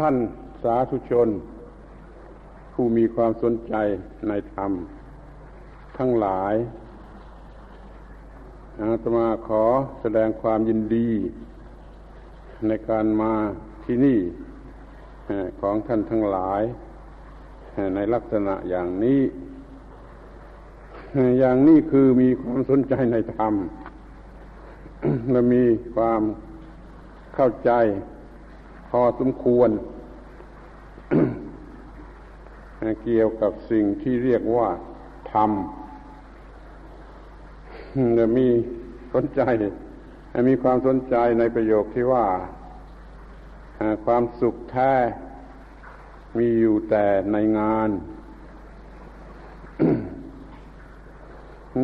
ท่านสาธุชน ผู้มีความสนใจในธรรม ทั้งหลายอาตมาขอแสดงความยินดี ในการมาที่นี่ของท่านทั้งหลาย ในลักษณะอย่างนี้ อย่างนี้คือมีความสนใจในธรรม และมีความเข้าใจพอสมควร เกี่ยวกับสิ่งที่เรียกว่าธรรมจะมีสนใจ มีความสนใจในประโยคที่ว่า ความสุขแท้มีอยู่แต่ในงาน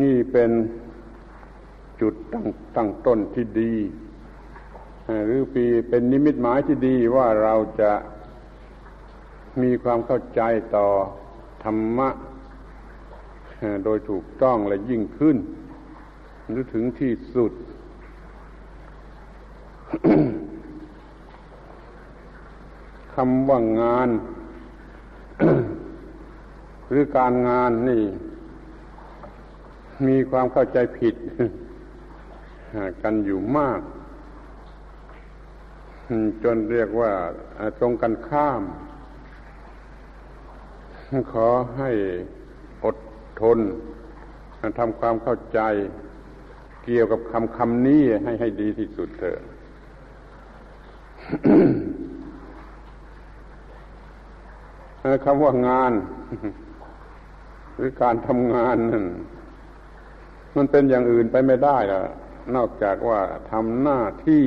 นี่เป็นจุดตั้งตั้งต้นที่ดี หรือปีเป็นนิมิตหมายที่ดีว่าเราจะ มีความเข้าใจต่อธรรมะโดยถูกต้องและยิ่งขึ้นหรือถึงที่สุด คำว่างาน หรือการงานนี่ มีความเข้าใจผิด กันอยู่มาก จนเรียกว่าตรงกันข้าม ขอให้อดทนทำความเข้าใจเกี่ยวกับคำคำนี้ให้ให้ดีที่สุดเถอะคำว่างาน หรือการทำงานนั่นมันเป็นอย่างอื่นไปไม่ได้ละนอกจากว่าทำหน้าที่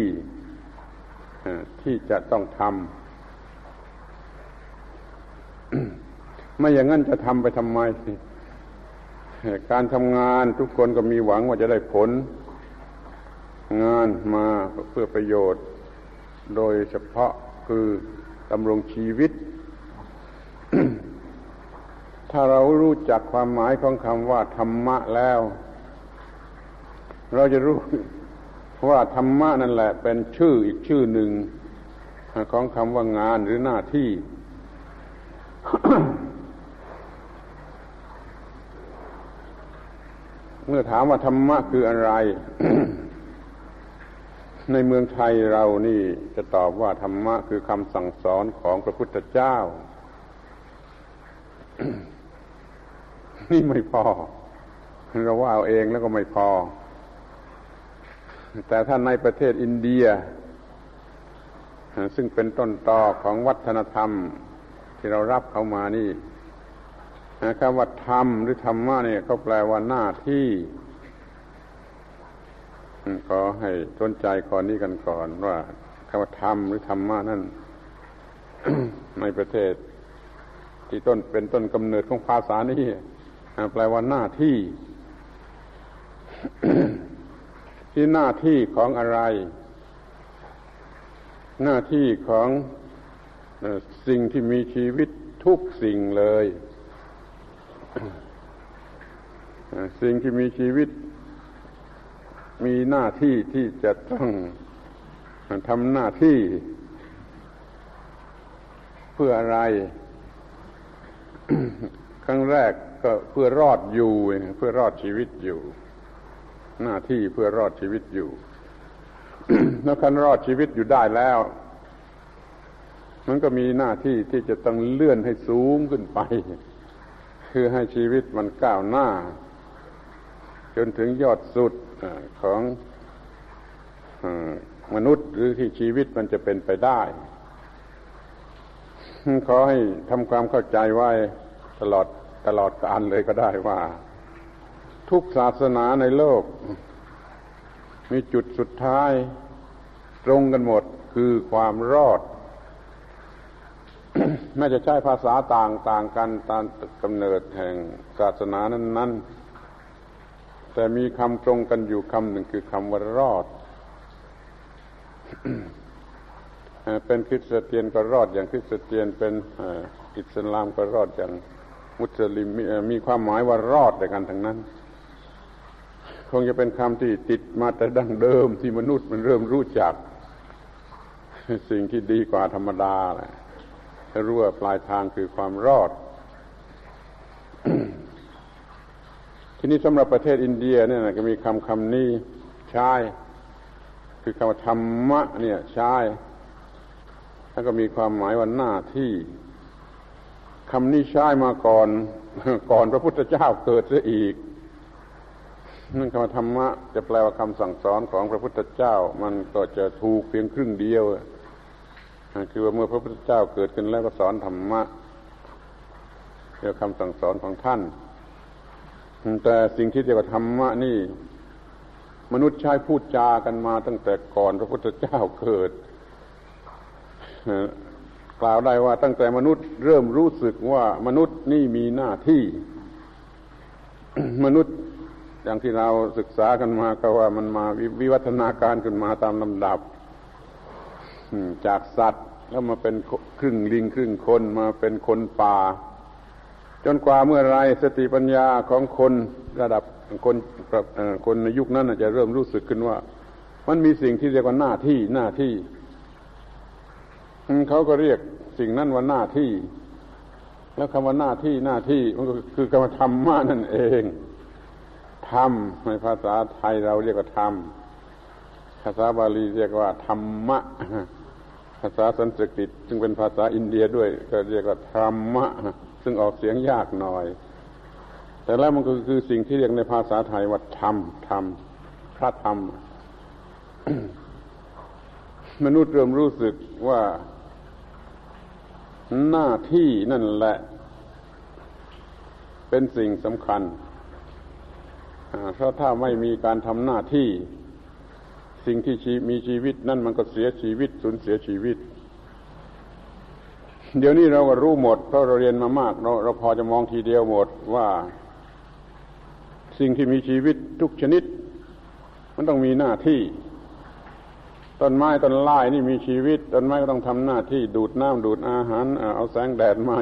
ที่จะต้องทำ ไม่อย่างนั้นจะทำไปทำไมการทำงานทุกคนก็มีหวังว่าจะได้ผล งานมาเพื่อประโยชน์ โดยเฉพาะคือดำรงชีวิต ถ้าเรารู้จักความหมายของคำว่าธรรมะแล้ว เราจะรู้ว่าธรรมะนั่นแหละ เป็นชื่ออีกชื่อหนึ่งของคำว่างานหรือหน้าที่ เมื่อถามว่าธรรมะคืออะไร ในเมืองไทยเรานี่จะตอบว่าธรรมะคือคำสั่งสอนของพระพุทธเจ้า นี่ไม่พอ เราว่าเอาเองแล้วก็ไม่พอ แต่ถ้าในประเทศอินเดีย ซึ่งเป็นต้นตอของวัฒนธรรม ที่เรารับเข้ามานี่ คำว่าธรรมหรือธรรมะเนี่ยเขาแปลว่าหน้าที่ขอให้สนใจข้อนี้กันก่อนว่าคำว่าธรรมหรือธรรมะนั่นในประเทศ ที่ต้นเป็นต้นกำเนิดของภาษานี้แปลว่าหน้าที่ ที่หน้าที่ของอะไร หน้าที่ของสิ่งที่มีชีวิตทุกสิ่งเลย สิ่งที่มีชีวิต มีหน้าที่ที่จะต้องทำหน้าที่ เพื่ออะไร ครั้งแรกก็เพื่อรอดอยู่ เพื่อรอดชีวิตอยู่ หน้าที่เพื่อรอดชีวิตอยู่แล้วคันรอดชีวิตอยู่ได้แล้ว มันก็มีหน้าที่ที่จะต้องเลื่อนให้สูงขึ้นไป คือให้ชีวิตมันก้าวหน้า จนถึงยอดสุดของมนุษย์หรือที่ชีวิตมันจะเป็นไปได้ ขอให้ทำความเข้าใจไว้ตลอดตลอดกาลเลยก็ได้ว่า ทุกศาสนาในโลก มีจุดสุดท้าย ตรงกันหมดคือความรอด แม้จะใช้ภาษาต่างต่างกันตามกำเนิดแห่งศาสนานั้นนั้นแต่มีคำตรงกันอยู่คำหนึ่งคือคำว่ารอด เป็นคริสเตียนก็รอดอย่างคริสเตียนเป็นอิสลามก็รอดอย่างมุสลิมมีความหมายว่ารอดแต่กันทั้งนั้น คงจะเป็นคำที่ติดมาแต่ดั้งเดิมที่มนุษย์มันเริ่มรู้จัก สิ่งที่ดีกว่าธรรมดาแหละ ให้รู้ว่าปลายทางคือความรอด ทีนี้สำหรับประเทศอินเดียเนี่ยก็มีคำคำนี้ใช้คือคำว่าธรรมะเนี่ยใช้แล้วก็มีความหมายว่าหน้าที่คำนี้ใช้มาก่อน ก่อนพระพุทธเจ้าเกิดซะอีกนั่นคำธรรมะ จะแปลว่าคำสั่งสอนของพระพุทธเจ้า มันก็จะถูกเพียงครึ่งเดียว คือว่าเมื่อพระพุทธเจ้าเกิดขึ้นแล้วก็สอนธรรมะเรียกคำสั่งสอนของท่าน แต่สิ่งที่เรียกว่าธรรมะนี่ มนุษย์ใช้พูดจากันมาตั้งแต่ก่อนพระพุทธเจ้าเกิดกล่าวได้ว่าตั้งแต่มนุษย์เริ่มรู้สึกว่ามนุษย์นี่มีหน้าที่ มนุษย์อย่างที่เราศึกษากันมาก็ว่ามันมาวิวัฒนาการขึ้นมาตามลำดับ จากสัตว์แล้วมาเป็นครึ่งลิงครึ่งคนมาเป็นคนป่า จนกว่าเมื่อไรสติปัญญาของคนระดับคนคนในยุคนั้นจะเริ่มรู้สึกขึ้นว่า มันมีสิ่งที่เรียกว่าหน้าที่หน้าที่เขาก็เรียกสิ่งนั้นว่าหน้าที่ แล้วคำว่าหน้าที่หน้าที่มันก็คือคำว่าธรรมะนั่นเองธรรมในภาษาไทยเราเรียกว่าธรรมภาษาบาลีเรียกว่าธรรมะาษาสันสกฤตซึ่งเป็นภาษาอินเดียด้วยก็เรียกว่าธรรมะ ซึ่งออกเสียงยากหน่อย แต่แล้วมันก็คือสิ่งที่เรียกในภาษาไทยว่าธรรมธรรมพระธรรม มนุษย์เริ่มรู้สึกว่าหน้าที่นั่นแหละ เป็นสิ่งสำคัญเพราะถ้าไม่มีการทำหน้าที่ สิ่งที่มีชีวิตนั่นมันก็เสียชีวิตสูญเสียชีวิต เดี๋ยวนี้เราก็รู้หมดเพราะเราเรียนมามากเราเราพอจะมองทีเดียวหมดว่าสิ่งที่มีชีวิตทุกชนิด มันต้องมีหน้าที่ ต้นไม้ต้นไม้นี่มีชีวิต ต้นไม้ก็ต้องทำหน้าที่ดูดน้ำดูดอาหาร เอาแสงแดดมา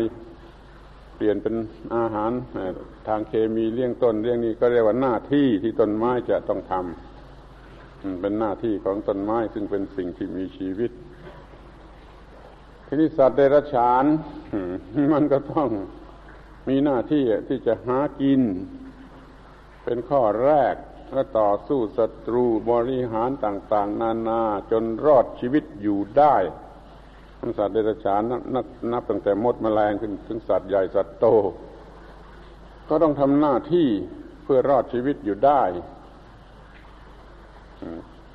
เปลี่ยนเป็นอาหารทางเคมีเลี้ยงต้นเลี้ยงนี้ก็เรียกว่าหน้าที่ที่ต้นไม้จะต้องทำ เป็นหน้าที่ของต้นไม้ซึ่งเป็นสิ่งที่มีชีวิต ทีนี้สัตว์เดรัจฉานมันก็ต้องมีหน้าที่ที่จะหากิน เป็นข้อแรกและต่อสู้ศัตรูบริหารต่าง ๆ นานาจนรอดชีวิตอยู่ได้สัตว์เดรัจฉานนับนับตั้งแต่มดมแมลงขึ้นถึงสัตว์ใหญ่สัตว์โต ก็ต้องทำหน้าที่เพื่อรอดชีวิตอยู่ได้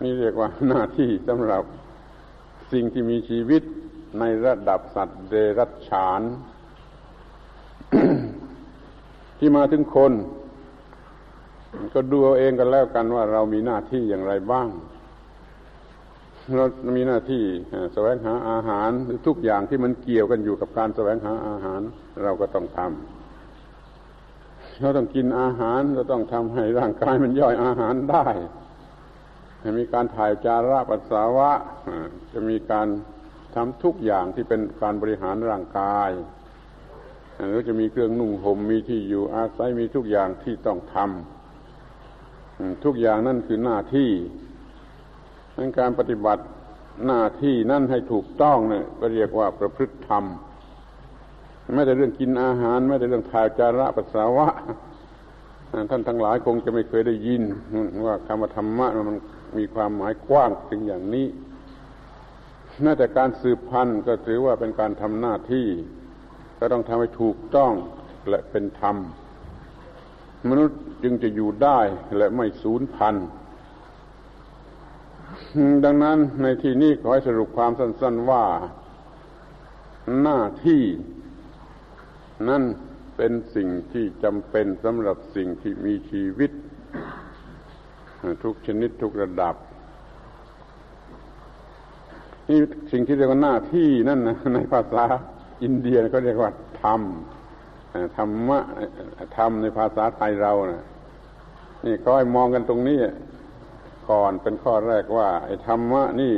นี่เรียกว่าหน้าที่สำหรับสิ่งที่มีชีวิตในระดับสัตว์เดรัจฉาน ที่มาถึงคน ก็ดูเอาเองกันแล้วกันว่าเรามีหน้าที่อย่างไรบ้าง เรามีหน้าที่แสวงหาอาหารหรือทุกอย่างที่มันเกี่ยวกันอยู่กับการแสวงหาอาหาร เราก็ต้องทำเราต้องกินอาหาร เราต้องทำให้ร่างกายมันย่อยอาหารได้ ให้มีการถ่ายจาระปัสสาวะ จะมีการทำทุกอย่างที่เป็นการบริหารร่างกายหรือจะมีเครื่องนุ่งห่มมีที่อยู่อาศัยมีทุกอย่างที่ต้องทำทุกอย่างนั่นคือหน้าที่นั้นการปฏิบัติหน้าที่นั่นให้ถูกต้องเนี่ยก็เรียกว่าประพฤติธรรมไม่แต่เรื่องกินอาหาร ไม่แต่เรื่องถ่ายจาระปัสสาวะท่านทั้งหลายคงจะไม่เคยได้ยินว่าคำว่าธรรมะมัน มีความหมายกว้างถึงอย่างนี้น่าแต่การสืบพันธุ์ก็ถือว่าเป็นการทำหน้าที่ ก็ต้องทำให้ถูกต้องและเป็นธรรม มนุษย์จึงจะอยู่ได้และไม่สูญพันธุ์ดังนั้นในที่นี้ขอให้สรุปความสั้น ๆว่า หน้าที่ นั่นเป็นสิ่งที่จำเป็นสำหรับสิ่งที่มีชีวิต ทุกชนิดทุกระดับ นี่สิ่งที่เรียกว่าหน้าที่นั่นนะในภาษาอินเดียเขาเรียกว่าธรรมธรรมะธรรมในภาษาไทยเรานะนี่ก็ให้มองกันตรงนี้ก่อนเป็นข้อแรกว่า ไอ้ธรรมะนี่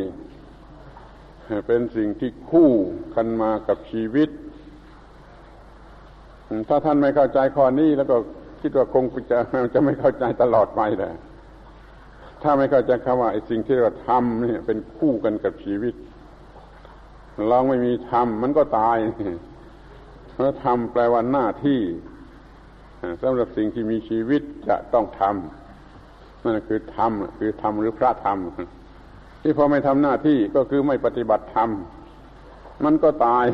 เป็นสิ่งที่คู่กันมากับชีวิต ถ้าท่านไม่เข้าใจข้อนี้แล้วก็คิดว่าคงจะจะไม่เข้าใจตลอดไปแต่ ถ้าไม่เข้าใจคำว่าไอ้สิ่งที่เราทำเนี่ยเป็นคู่กันกับชีวิตลองไม่มีธรรมมันก็ตายเพราะธรรมแปลว่าหน้าที่สำหรับสิ่งที่มีชีวิตจะต้องทำนั่นคือธรรมคือธรรมหรือพระธรรมที่พอไม่ทำหน้าที่ก็คือไม่ปฏิบัติธรรมมันก็ตาย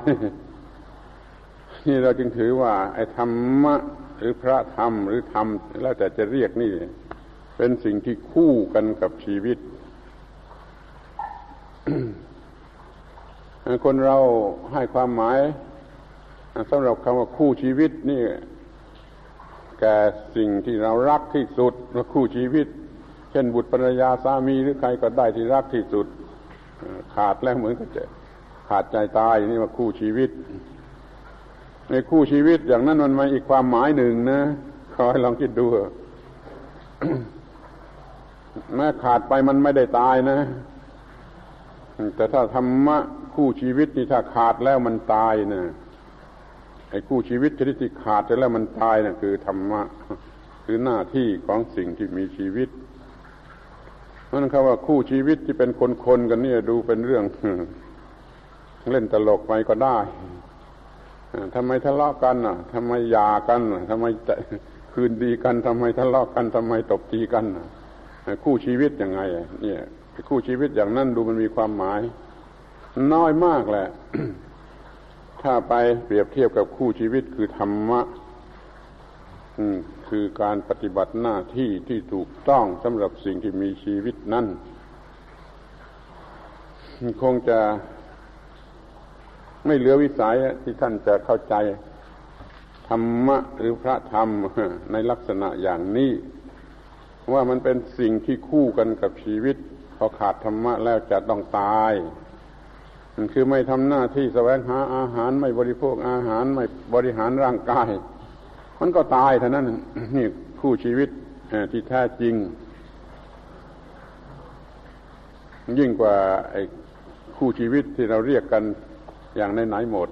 นี่เราจึงถือว่า ไอ้ธรรมะหรือพระธรรมหรือธรรมแล้วแต่จะเรียกนี่ เป็นสิ่งที่คู่กันกับชีวิต คนเราให้ความหมายสำหรับคำว่าคู่ชีวิตนี่แก่สิ่งที่เรารักที่สุดว่าคู่ชีวิต เช่นบุตรภรรยาสามีหรือใครก็ได้ที่รักที่สุด ขาดแล้วเหมือนก็จะขาดใจตายนี่ว่าคู่ชีวิต ในคู่ชีวิตอย่างนั้นมันมาอีกความหมายหนึ่งนะขอให้ลองคิดดู แม้ขาดไปมันไม่ได้ตายนะ แต่ถ้าธรรมะคู่ชีวิตนี่ถ้าขาดแล้วมันตายนะไอ้คู่ชีวิตชนิดที่ขาดไปแล้วมันตายนะ่ะคือธรรมะคือหน้าที่ของสิ่งที่มีชีวิตเพราะนั่นคำว่าคู่ชีวิตที่เป็นคนๆกันเนี่ยดูเป็นเรื่องเล่นตลกไปก็ได้ทำไมทะเลาะกันอะทำไมหย่ากันทำไมคืนดีกันทำไมทะเลาะกันทำไมตบตีกัน คู่ชีวิตยังไงเนี่ยคู่ชีวิตอย่างนั้นดูมันมีความหมาย น้อยมากแหละ ถ้าไปเปรียบเทียบกับคู่ชีวิตคือธรรมะคือการปฏิบัติหน้าที่ที่ถูกต้องสำหรับสิ่งที่มีชีวิตนั้นคงจะไม่เหลือวิสัยที่ท่านจะเข้าใจธรรมะหรือพระธรรมในลักษณะอย่างนี้ ว่ามันเป็นสิ่งที่คู่กันกับชีวิตพอขาดธรรมะแล้วจะต้องตาย มันคือไม่ทำหน้าที่แสวงหาอาหารไม่บริโภคอาหารไม่บริหารร่างกาย มันก็ตายเท่านั้นนี่คู่ชีวิตที่แท้จริง ยิ่งกว่าไอ้คู่ชีวิตที่เราเรียกกันอย่างไหนหมด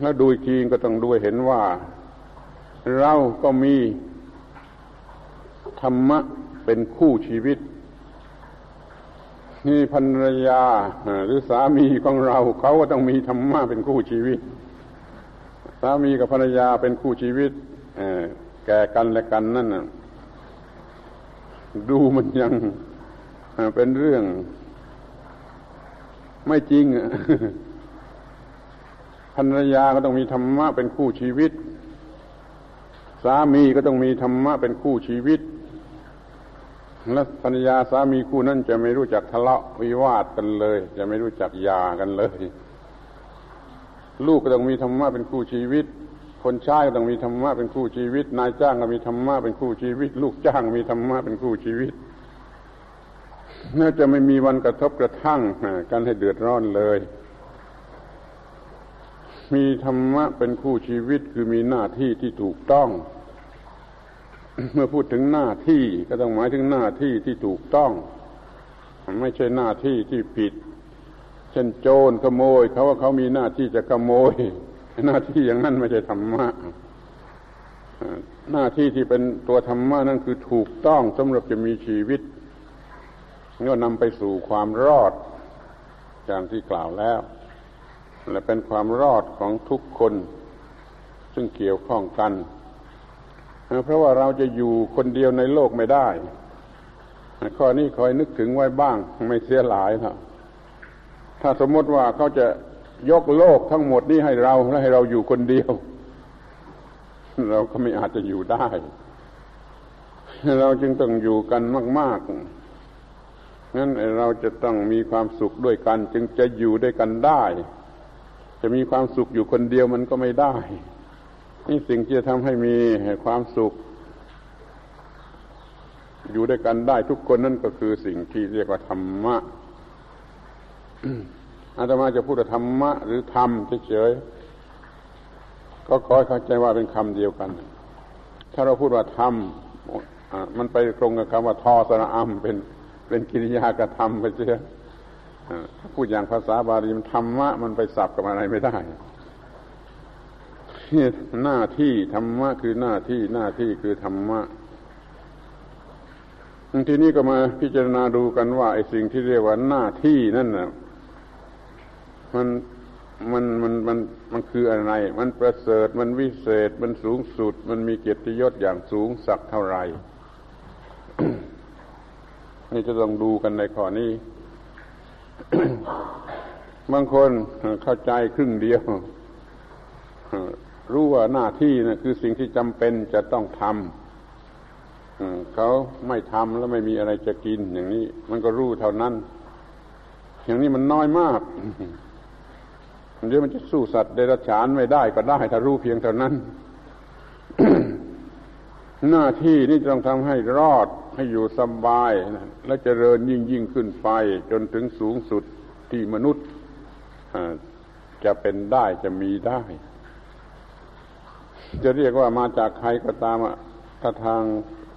แล้วดูอีกทีก็ต้องดูเห็นว่า เราก็มี ธรรมะเป็นคู่ชีวิต นี่ภรรยาหรือสามีของเราเขาก็ต้องมีธรรมะเป็นคู่ชีวิต สามีกับภรรยาเป็นคู่ชีวิตแก่กันและกันนั่นดูมันยังเป็นเรื่อง ไม่จริงภรรยาก็ต้องมีธรรมะเป็นคู่ชีวิต สามีก็ต้องมีธรรมะเป็นคู่ชีวิต และภรรยาสามีคู่นั้นจะไม่รู้จักทะเลาะวิวาทกันเลย จะไม่รู้จักยากันเลย ลูกก็ต้องมีธรรมะเป็นคู่ชีวิต คนใช้ก็ต้องมีธรรมะเป็นคู่ชีวิต นายจ้างก็มีธรรมะเป็นคู่ชีวิต ลูกจ้างมีธรรมะเป็นคู่ชีวิตน่าจะไม่มีวันกระทบกระทั่งกันให้เดือดร้อนเลย มีธรรมะเป็นคู่ชีวิตคือมีหน้าที่ที่ถูกต้อง เมื่อพูดถึงหน้าที่ก็ต้องหมายถึงหน้าที่ที่ถูกต้อง ไม่ใช่หน้าที่ที่ผิด เช่นโจรขโมยเขาว่าเขามีหน้าที่จะขโมย หน้าที่อย่างนั้นไม่ใช่ธรรมะหน้าที่ที่เป็นตัวธรรมะนั่นคือถูกต้องสำหรับจะมีชีวิตก็นำไปสู่ความรอดอย่างที่กล่าวแล้ว และเป็นความรอดของทุกคน ซึ่งเกี่ยวข้องกัน เพราะว่าเราจะอยู่คนเดียวในโลกไม่ได้ ข้อนี้คอยนึกถึงไว้บ้างไม่เสียหลายนะถ้าสมมติว่าเขาจะยกโลกทั้งหมดนี้ให้เราและให้เราอยู่คนเดียว เราก็ไม่อาจจะอยู่ได้ เราจึงต้องอยู่กันมาก ๆ งั้นเราจะต้องมีความสุขด้วยกัน จึงจะอยู่ด้วยกันได้ จะมีความสุขอยู่คนเดียวมันก็ไม่ได้ นี่สิ่งที่จะทำให้มีความสุข อยู่ด้วยกันได้ทุกคนนั่นก็คือสิ่งที่เรียกว่าธรรมะอาตมาจะพูดธรรมะหรือธรรมเฉยๆก็ขอเข้าใจว่าเป็นคำเดียวกัน ถ้าเราพูดว่าธรรมมันไปตรงกับคำว่าทอสระอัมเป็นเป็นกิริยากระทำไปเชื่อพูดอย่างภาษาบาลีมันธรรมะมันไปสับกับอะไรไม่ได้ หน้าที่ธรรมะคือหน้าที่หน้าที่คือธรรมะทีนี้ก็มาพิจารณาดูกันว่าไอ้สิ่งที่เรียกว่าหน้าที่นั่นน่ะมันมันมันมันมันคืออะไร มันประเสริฐมันวิเศษ มันสูงสุด มันมีเกียรติยศอย่างสูงสักเท่าไหร่นี่จะต้องดูกันในข้อนี้ บางคนเข้าใจครึ่งเดียว รู้ว่าหน้าที่นะคือสิ่งที่จำเป็นจะต้องทำเขาไม่ทำแล้วไม่มีอะไรจะกินอย่างนี้ มันก็รู้เท่านั้น อย่างนี้มันน้อยมากเดี๋ยวมันจะสู้สัตว์เดรัจฉานไม่ได้ก็ได้ ถ้ารู้เพียงเท่านั้น หน้าที่นี่ต้องทำให้รอดให้อยู่สบาย และเจริญยิ่งยิ่งขึ้นไป จนถึงสูงสุดที่มนุษย์จะเป็นได้จะมีได้ จะเรียกว่ามาจากใครก็ตามถ้าทาง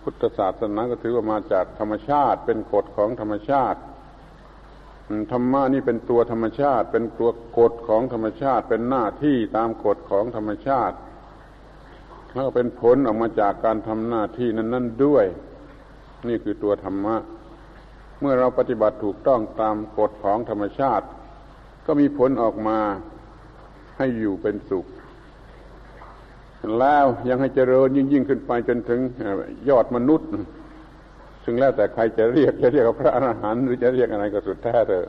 พุทธศาสนาก็ถือว่ามาจากธรรมชาติ เป็นกฎของธรรมชาติธรรมะนี่เป็นตัวธรรมชาติ เป็นตัวกฎของธรรมชาติ เป็นหน้าที่ตามกฎของธรรมชาติแล้วก็เป็นผลออกมาจากการทำหน้าที่นั้น ๆด้วย นี่คือตัวธรรมะ เมื่อเราปฏิบัติถูกต้องตามกฎของธรรมชาติ ก็มีผลออกมาให้อยู่เป็นสุข แล้วยังให้เจริญยิ่งยิ่งขึ้นไปจนถึงยอดมนุษย์ ซึ่งแล้วแต่ใครจะเรียกจะเรียกพระอรหันต์หรือจะเรียกอะไรก็สุดแท้เถอะ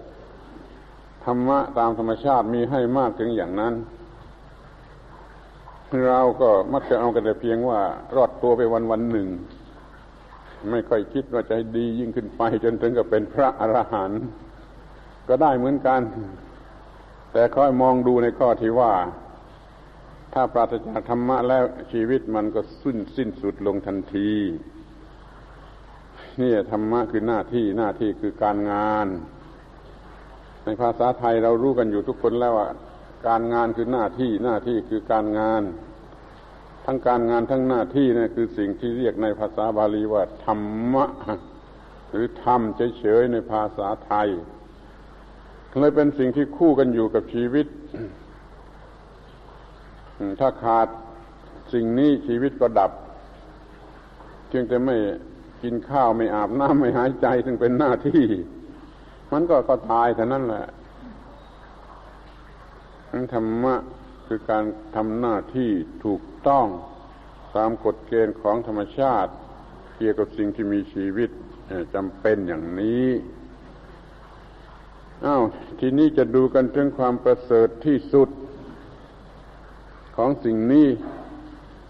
ธรรมะตามธรรมชาติมีให้มากถึงอย่างนั้น เราก็มักจะเอากันแต่เพียงว่ารอดตัวไปวันวันหนึ่ง ไม่ค่อยคิดว่าจะให้ดียิ่งขึ้นไป จนถึงกับเป็นพระอรหันต์ก็ได้เหมือนกัน แต่ค่อยมองดูในข้อที่ว่า ถ้าปราศจากธรรมะแล้วชีวิตมันก็สิ้นสิ้นสุดลงทันทีนี่ธรรมะคือหน้าที่หน้าที่คือการงาน ในภาษาไทยเรารู้กันอยู่ทุกคนแล้วว่าการงานคือหน้าที่หน้าที่คือการงาน ทั้งการงานทั้งหน้าที่นี่คือสิ่งที่เรียกในภาษาบาลีว่าธรรมะ หรือธรรมเฉยๆในภาษาไทยเลยเป็นสิ่งที่คู่กันอยู่กับชีวิต ถ้าขาดสิ่งนี้ชีวิตก็ดับเพียงแต่ไม่กินข้าวไม่อาบน้ำไม่หายใจซึ่งเป็นหน้าที่ มันก็ก็ตายแต่นั่นแหละธรรมะคือการทำหน้าที่ถูกต้องตามกฎเกณฑ์ของธรรมชาติ เกี่ยวกับสิ่งที่มีชีวิตจำเป็นอย่างนี้อ้าวทีนี้จะดูกันถึงความประเสริฐที่สุด ของสิ่งนี้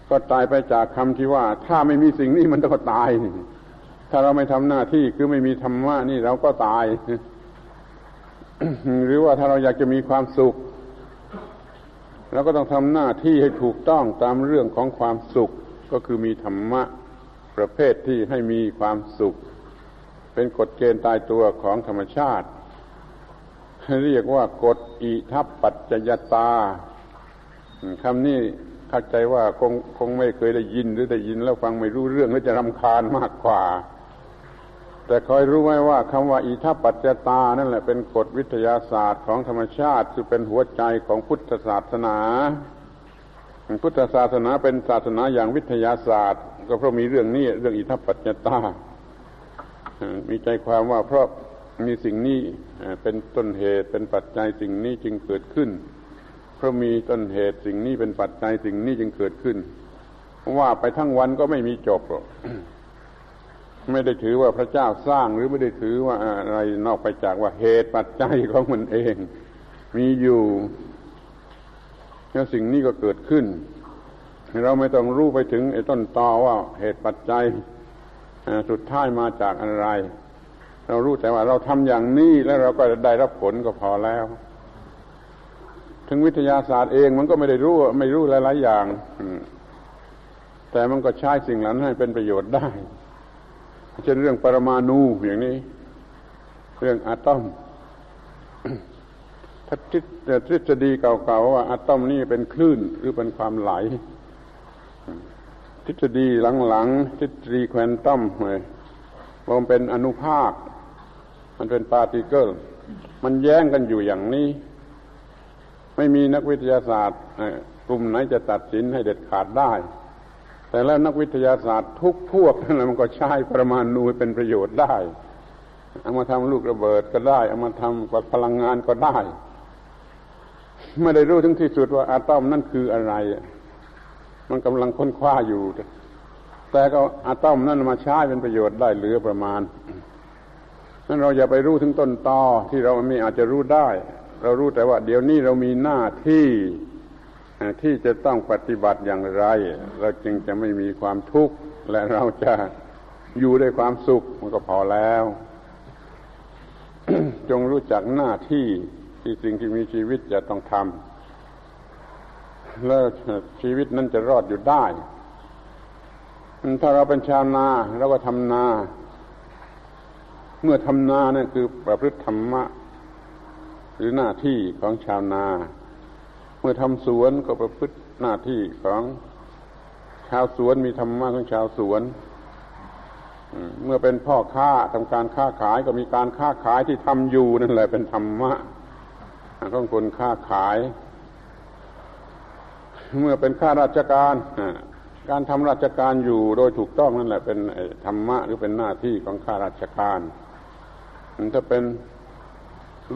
ก็ตายไปจากคำที่ว่า ถ้าไม่มีสิ่งนี้มันก็ตาย ถ้าเราไม่ทำหน้าที่คือไม่มีธรรมะนี่เราก็ตาย หรือว่าถ้าเราอยากจะมีความสุขเราก็ต้องทำหน้าที่ให้ถูกต้องตามเรื่องของความสุขก็คือมีธรรมะประเภทที่ให้มีความสุข เป็นกฎเกณฑ์ตายตัวของธรรมชาติเรียกว่ากฎอิทัปปัจจยตา คำนี้เข้าใจว่าคงคงไม่เคยได้ยินหรือได้ยินแล้วฟังไม่รู้เรื่องแล้วจะรำคาญมากกว่า แต่คอยรู้ไว้ว่าคำว่าอิทัปปัจจตานั่นแหละเป็นกฎวิทยาศาสตร์ของธรรมชาติคือเป็นหัวใจของพุทธศาสนา พุทธศาสนาเป็นศาสนาอย่างวิทยาศาสตร์ ก็เพราะมีเรื่องนี้เรื่องอิทัปปัจจตามีใจความว่าเพราะมีสิ่งนี้เป็นต้นเหตุเป็นปัจจัยสิ่งนี้จึงเกิดขึ้น เพราะมีต้นเหตุสิ่งนี้เป็นปัจจัยสิ่งนี้จึงเกิดขึ้น ว่าไปทั้งวันก็ไม่มีจบหรอกไม่ได้ถือว่าพระเจ้าสร้างหรือไม่ได้ถือว่าอะไรนอกไปจากว่าเหตุปัจจัยของมันเอง มีอยู่แล้วสิ่งนี้ก็เกิดขึ้น เราไม่ต้องรู้ไปถึงไอ้ต้นตอว่าเหตุปัจจัยสุดท้ายมาจากอะไร เรารู้แต่ว่าเราทำอย่างนี้แล้วเราก็ได้รับผลก็พอแล้ว ถึงวิทยาศาสตร์เองมันก็ไม่ได้รู้ไม่รู้หลายๆอย่างแต่มันก็ใช้สิ่งเหล่านั้นให้เป็นประโยชน์ได้ เช่นเรื่องปรมาณูอย่างนี้ เรื่องอะตอมถ้าทฤษฎีเก่าๆว่าอะตอมนี่เป็นคลื่นหรือเป็นความไหล ทฤษฎีหลังๆทฤษฎีแควอนตัมเลยมันเป็นอนุภาค มันเป็นปาร์ติเคิลมันแย้งกันอยู่อย่างนี้ ไม่มีนักวิทยาศาสตร์กลุ่มไหนจะตัดสินให้เด็ดขาดได้ แต่แล้วนักวิทยาศาสตร์ทุกพวกนั่นแหละมันก็ใช้ประมาณนูเป็นประโยชน์ได้เอามาทำลูกระเบิดก็ได้เอามาทำพลังงานก็ได้ ไม่ได้รู้ถึงที่สุดว่าอะตอมนั่นคืออะไร มันกำลังค้นคว้าอยู่ แต่ก็อะตอมนั่นมาใช้เป็นประโยชน์ได้เหลือประมาณนั้นเราอย่าไปรู้ถึงต้นตอที่เราไม่อาจจะรู้ได้ เรารู้แต่ว่า เดี๋ยวนี้เรามีหน้าที่ที่จะต้องปฏิบัติอย่างไร เราจึงจะไม่มีความทุกข์และเราจะอยู่ด้วยความสุขมันก็พอแล้ว จงรู้จักหน้าที่ที่สิ่งที่มีชีวิตจะต้องทำแล้วชีวิตนั้นจะรอดอยู่ได้ ถ้าเราเป็นชาวนาเราก็ทำนา เมื่อทำนานั่นคือประพฤติธรรมะ รือหน้าที่ของชาวนา เมื่อทำสวนก็ประพฤติหน้าที่ของชาวสวนมีธรรมะของชาวสวนเมื่อเป็นพ่อค้าทำการค้าขายก็มีการค้าขายที่ทำอยู่นั่นแหละเป็นธรรมะของคนค้าขาย เมื่อเป็นข้าราชการการทำราชการอยู่โดยถูกต้องนั่นแหละเป็นธรรมะหรือเป็นหน้าที่ของข้าราชการถ้าเป็น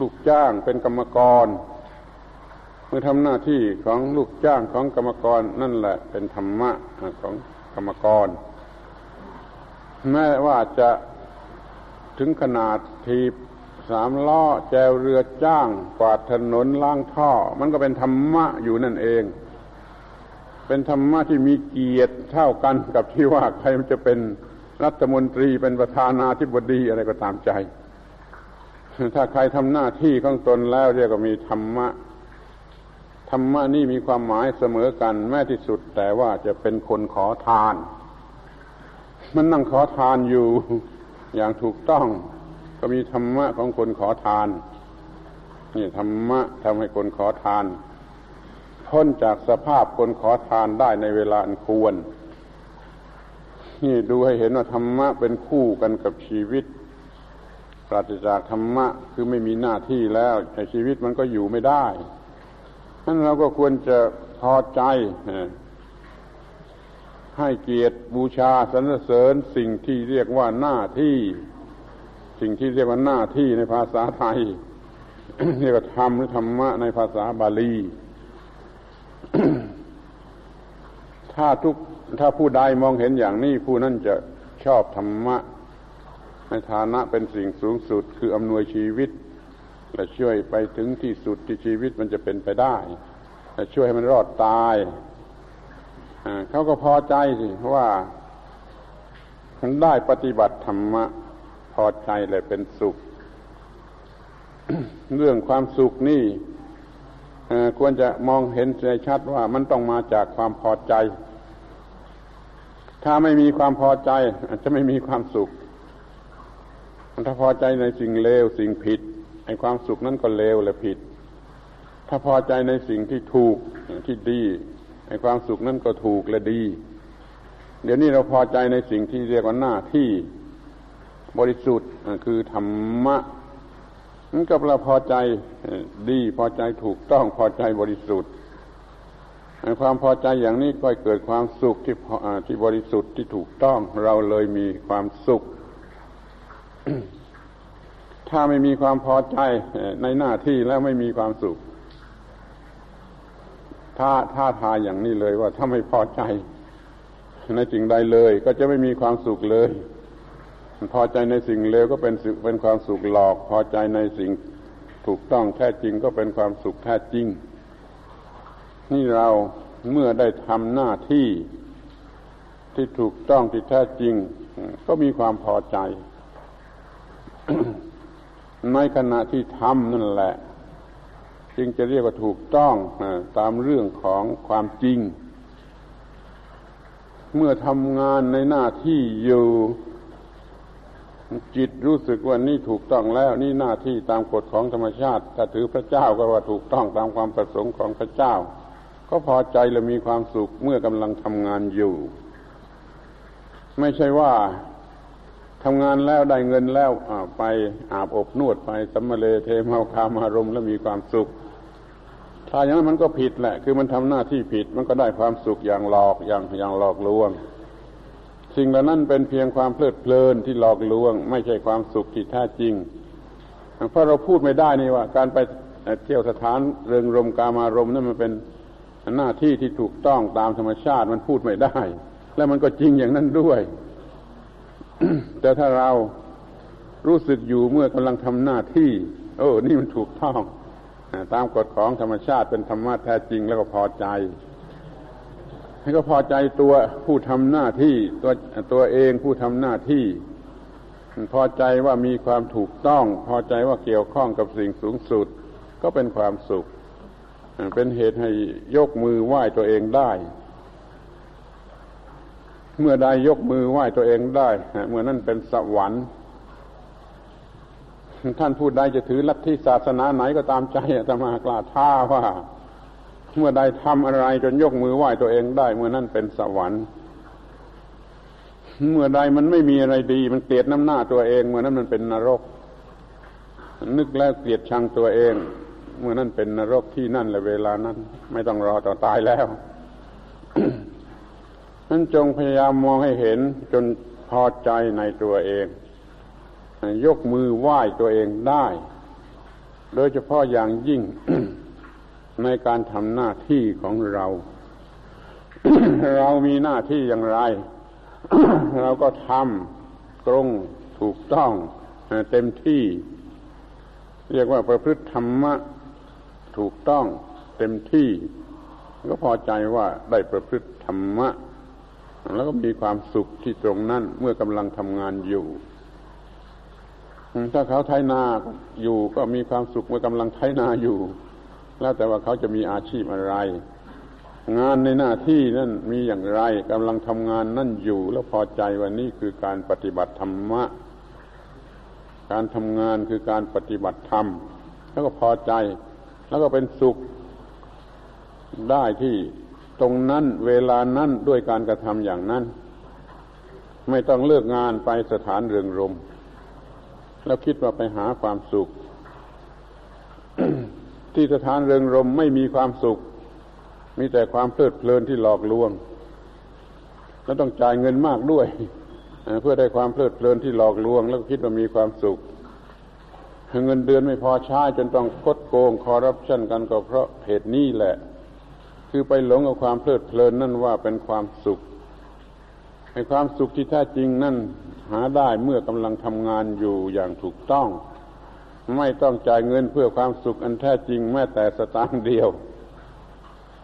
ลูกจ้างเป็นกรรมกร เมื่อทำหน้าที่ของลูกจ้างของกรรมกรนั่นแหละเป็นธรรมะของกรรมกร แม้ว่าจะถึงขนาดทีบสามล้อแจวเรือจ้างกวาดถนนล้างท่อ มันก็เป็นธรรมะอยู่นั่นเอง เป็นธรรมะที่มีเกียรติเท่ากันกับที่ว่าใครมันจะเป็นรัฐมนตรีเป็นประธานาธิบดีอะไรก็ตามใจ ถ้าใครทำหน้าที่ของตนแล้วเรียกว่ามีธรรมะ ธรรมะนี่มีความหมายเสมอกันแม้ที่สุด แต่ว่าจะเป็นคนขอทาน มันนั่งขอทานอยู่อย่างถูกต้อง ก็มีธรรมะของคนขอทาน นี่ธรรมะทำให้คนขอทาน พ้นจากสภาพคนขอทานได้ในเวลาอันควรนี่ดูให้เห็นว่าธรรมะเป็นคู่กันกับชีวิต ปราศจากธรรมะคือไม่มีหน้าที่แล้วในชีวิตมันก็อยู่ไม่ได้นั้นเราก็ควรจะพอใจ ให้เกียรติบูชาสรรเสริญสิ่งที่เรียกว่าหน้าที่ สิ่งที่เรียกว่าหน้าที่ในภาษาไทยเรียกว่าธรรมหรือธรรมะในภาษาบาลี ถ้าทุกถ้าผู้ใดมองเห็นอย่างนี้ผู้นั้นจะชอบธรรมะ ในฐานะเป็นสิ่งสูงสุดคืออำนวยชีวิตและช่วยไปถึงที่สุดที่ชีวิตมันจะเป็นไปได้และช่วยให้มันรอดตายเขาก็พอใจสิว่าฉันได้ปฏิบัติธรรมะพอใจเลยเป็นสุข เรื่องความสุขนี่ควรจะมองเห็นใจชัดว่ามันต้องมาจากความพอใจ ถ้าไม่มีความพอใจอาจจะไม่มีความสุข ถ้าพอใจในสิ่งเลวสิ่งผิดไอ้ความสุขนั้นก็เลวและผิด ถ้าพอใจในสิ่งที่ถูกที่ดีไอ้ความสุขนั้นก็ถูกและดี เดี๋ยวนี้เราพอใจในสิ่งที่เรียกว่าหน้าที่บริสุทธิ์คือธรรมะนั่นก็เราพอใจดีพอใจถูกต้องพอใจบริสุทธิ์ความพอใจอย่างนี้ก็เกิดความสุขที่ที่บริสุทธิ์ที่ถูกต้องเราเลยมีความสุข ถ้าไม่มีความพอใจในหน้าที่แล้วไม่มีความสุข ถ้าท้าทายอย่างนี้เลยว่าถ้าไม่พอใจ ในสิ่งใดเลย ก็จะไม่มีความสุขเลย พอใจในสิ่งเลวก็เป็นเป็นความสุขหลอก พอใจในสิ่งถูกต้องแท้จริงก็เป็นความสุขแท้จริง นี่เราเมื่อได้ทำหน้าที่ที่ถูกต้องที่แท้จริง ก็มีความพอใจ ในขณะที่ทำนั่นแหละ จึงจะเรียกว่าถูกต้องตามเรื่องของความจริง เมื่อทำงานในหน้าที่อยู่จิตรู้สึกว่านี่ถูกต้องแล้ว นี่หน้าที่ตามกฎของธรรมชาติ ถ้าถือพระเจ้าก็ว่าถูกต้องตามความประสงค์ของพระเจ้า ก็พอใจและมีความสุขเมื่อกำลังทำงานอยู่ ไม่ใช่ว่า ทำงานแล้วได้เงินแล้วไปอาบอบนวดไปสัมมาเลเทเมาคามารมแล้วมีความสุข ถ้าอย่างนั้นมันก็ผิดแหละ คือมันทำหน้าที่ผิดมันก็ได้ความสุขอย่างหลอกอย่างอย่างหลอกลวง สิ่งเหล่านั้นเป็นเพียงความเพลิดเพลินที่หลอกลวง ไม่ใช่ความสุขที่แท้จริง เพราะเราพูดไม่ได้นี่ว่า การไปเที่ยวสถานเริงรมกามารมนั่นมันเป็นหน้าที่ที่ถูกต้องตามธรรมชาติมันพูดไม่ได้ และมันก็จริงอย่างนั้นด้วย แต่ถ้าเรารู้สึกอยู่เมื่อกำลังทำหน้าที่ โอ้ นี่มันถูกต้องตามกฎของธรรมชาติเป็นธรรมะแท้จริงแล้วก็พอใจให้ก็พอใจตัวผู้ทำหน้าที่ตัวตัวเองผู้ทำหน้าที่ พอใจว่ามีความถูกต้อง พอใจว่าเกี่ยวข้องกับสิ่งสูงสุด ก็เป็นความสุข เป็นเหตุให้ยกมือไหว้ตัวเองได้ เมื่อใดยกมือไหว้ตัวเองได้เมื่อนั้นเป็นสวรรค์ ท่านพูดได้จะถือลัทธิศาสนาไหนก็ตามใจจะมากล่าท่าว่า เมื่อใดทำอะไรจนยกมือไหว้ตัวเองได้ เมื่อนั้นเป็นสวรรค์ เมื่อใดมันไม่มีอะไรดี มันเกลียดน้ำหน้าตัวเอง เมื่อนั้นมันเป็นนรก นึกแล้วเกลียดชังตัวเอง เมื่อนั้นเป็นนรกที่นั่นและเวลานั้น ไม่ต้องรอต่อตายแล้ว นั้นจงพยายามมองให้เห็นจนพอใจในตัวเอง ยกมือไหว้ตัวเองได้ โดยเฉพาะอย่างยิ่งในการทำหน้าที่ของเรา เรามีหน้าที่อย่างไร เราก็ทำตรงถูกต้องเต็มที่ เรียกว่าประพฤติธรรมะถูกต้องเต็มที่ ก็พอใจว่าได้ประพฤติธรรมะ แล้วก็มีความสุขที่ตรงนั้นเมื่อกำลังทำงานอยู่ ถ้าเขาไถนาอยู่ก็มีความสุขเมื่อกำลังไถนาอยู่ แล้วแต่ว่าเขาจะมีอาชีพอะไร งานในหน้าที่นั่นมีอย่างไรกำลังทำงานนั่นอยู่ แล้วพอใจว่านี่คือการปฏิบัติธรรมะ การทำงานคือการปฏิบัติธรรม แล้วก็พอใจ แล้วก็เป็นสุขได้ที่ ตรงนั้นเวลานั้นด้วยการกระทำอย่างนั้น ไม่ต้องเลือกงานไปสถานเรืองรมแล้วคิดว่าไปหาความสุข ที่สถานเริงรมไม่มีความสุข มีแต่ความเพลิดเพลินที่หลอกลวง แล้วต้องจ่ายเงินมากด้วยเพื่อได้ความเพลิดเพลินที่หลอกลวง แล้วคิดว่ามีความสุข เงินเดือนไม่พอใช้จนต้องคดโกงคอร์รัปชันกันก็เพราะเหตุนี้แหละ คือไปหลงกับความเพลิดเพลินนั่นว่าเป็นความสุขในความสุขที่แท้จริงนั่นหาได้เมื่อกำลังทำงานอยู่อย่างถูกต้อง ไม่ต้องจ่ายเงินเพื่อความสุขอันแท้จริงแม้แต่สตางค์เดียว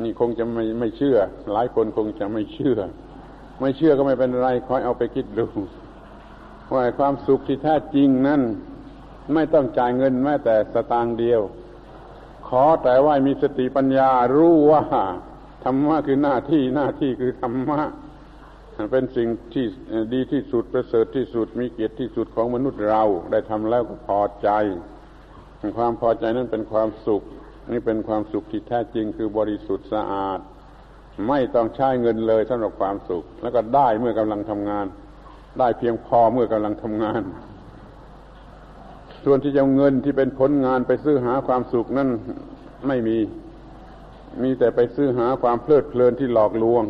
นี่คงจะไม่ไม่เชื่อ หลายคนคงจะไม่เชื่อ ไม่เชื่อก็ไม่เป็นไรคอยเอาไปคิดดูว่าความสุขที่แท้จริงนั้นไม่ต้องจ่ายเงินแม้แต่สตางค์เดียว ขอแต่ว่ามีสติปัญญารู้ว่าธรรมะคือหน้าที่หน้าที่คือธรรมะเป็นสิ่งที่ดีที่สุดประเสริฐที่สุดมีเกียรติที่สุดของมนุษย์เรา ได้ทำแล้วก็พอใจ ความพอใจนั้นเป็นความสุข นี่เป็นความสุขที่แท้จริงคือบริสุทธิ์สะอาด ไม่ต้องใช้เงินเลยสำหรับความสุข แล้วก็ได้เมื่อกำลังทำงาน ได้เพียงพอเมื่อกำลังทำงาน ส่วนที่จะเงินที่เป็นผลงานไปซื้อหาความสุขนั่นไม่มี มีแต่ไปซื้อหาความเพลิดเพลินที่หลอกลวง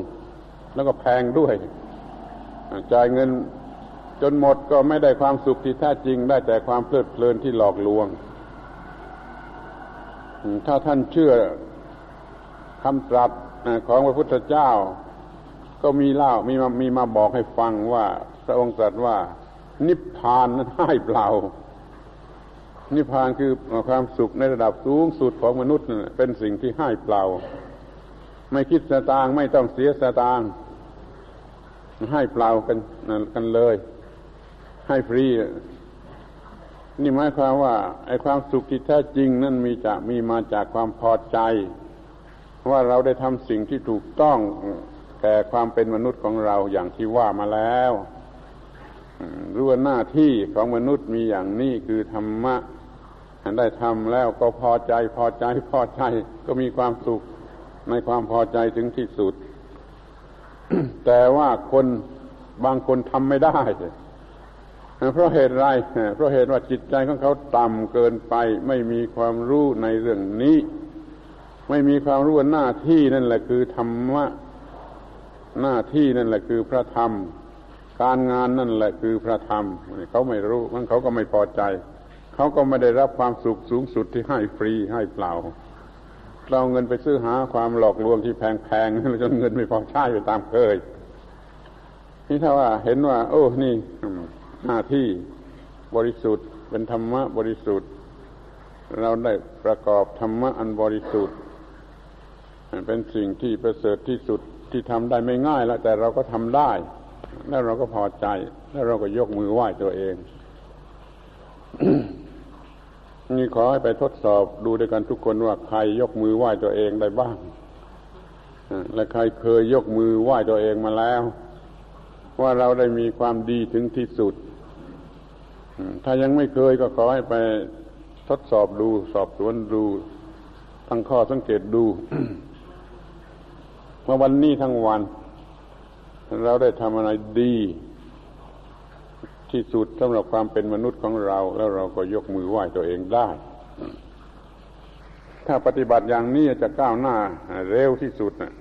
แล้วก็แพงด้วยจ่ายเงินจนหมดก็ไม่ได้ความสุขที่แท้จริง ได้แต่ความเพลิดเพลินที่หลอกลวง ถ้าท่านเชื่อคำตรัสของพระพุทธเจ้า ก็มีเล่ามีมามีมาบอกให้ฟังว่า พระองค์ตรัสว่า นิพพานนั้นให้เปล่า นิพพานคือความสุขในระดับสูงสุดของมนุษย์เป็นสิ่งที่ให้เปล่า ไม่คิดสตางค์ไม่ต้องเสียสตางค์ให้เปล่ากันกันเลย ให้ฟรี นี่หมายความว่าไอ้ความสุขที่แท้จริง นั่นมีจะมีมาจากความพอใจ ว่าเราได้ทำสิ่งที่ถูกต้องแก่ความเป็นมนุษย์ของเราอย่างที่ว่ามาแล้วรู้ว่าหน้าที่ของมนุษย์มีอย่างนี้คือธรรมะ ได้ทำแล้วก็พอใจพอใจพอใจก็มีความสุขในความพอใจถึงที่สุด แต่ว่าคนบางคนทำไม่ได้ เพราะเหตุไร เพราะเหตุว่าจิตใจของเขาต่ำเกินไป ไม่มีความรู้ในเรื่องนี้ ไม่มีความรู้หน้าที่นั่นแหละคือธรรมะหน้าที่นั่นแหละคือพระธรรม การงานนั่นแหละคือพระธรรมเขาไม่รู้มันเขาก็ไม่พอใจ เขาก็ไม่ได้รับความสุขสูงสุดที่ให้ฟรีให้เปล่าเราเงินไปซื้อหาความหลอกลวงที่แพงๆจนเงินไม่พอใช้อยู่ตามเคยนี่ถ้าว่าเห็นว่า โอ้นี่หน้าที่บริสุทธิ์เป็นธรรมะบริสุทธิ์ เราได้ประกอบธรรมะอันบริสุทธิ์เป็นสิ่งที่ประเสริฐที่สุดที่ทำได้ไม่ง่ายแล้วแต่เราก็ทำได้ แล้วเราก็พอใจ แล้วเราก็ยกมือไหว้ตัวเอง นี่ขอให้ไปทดสอบดูด้วยกันทุกคนว่าใครยกมือไหว้ตัวเองได้บ้าง และใครเคยยกมือไหว้ตัวเองมาแล้ว ว่าเราได้มีความดีถึงที่สุด ถ้ายังไม่เคยก็ขอให้ไปทดสอบดู สอบสวนดูตั้งข้อสังเกตดูว่าวันนี้ทั้งวัน เราได้ทำอะไรดี ที่สุดสำหรับความเป็นมนุษย์ของเรา แล้วเราก็ยกมือไหว้ตัวเองได้ ถ้าปฏิบัติอย่างนี้จะก้าวหน้าเร็วที่สุดนะ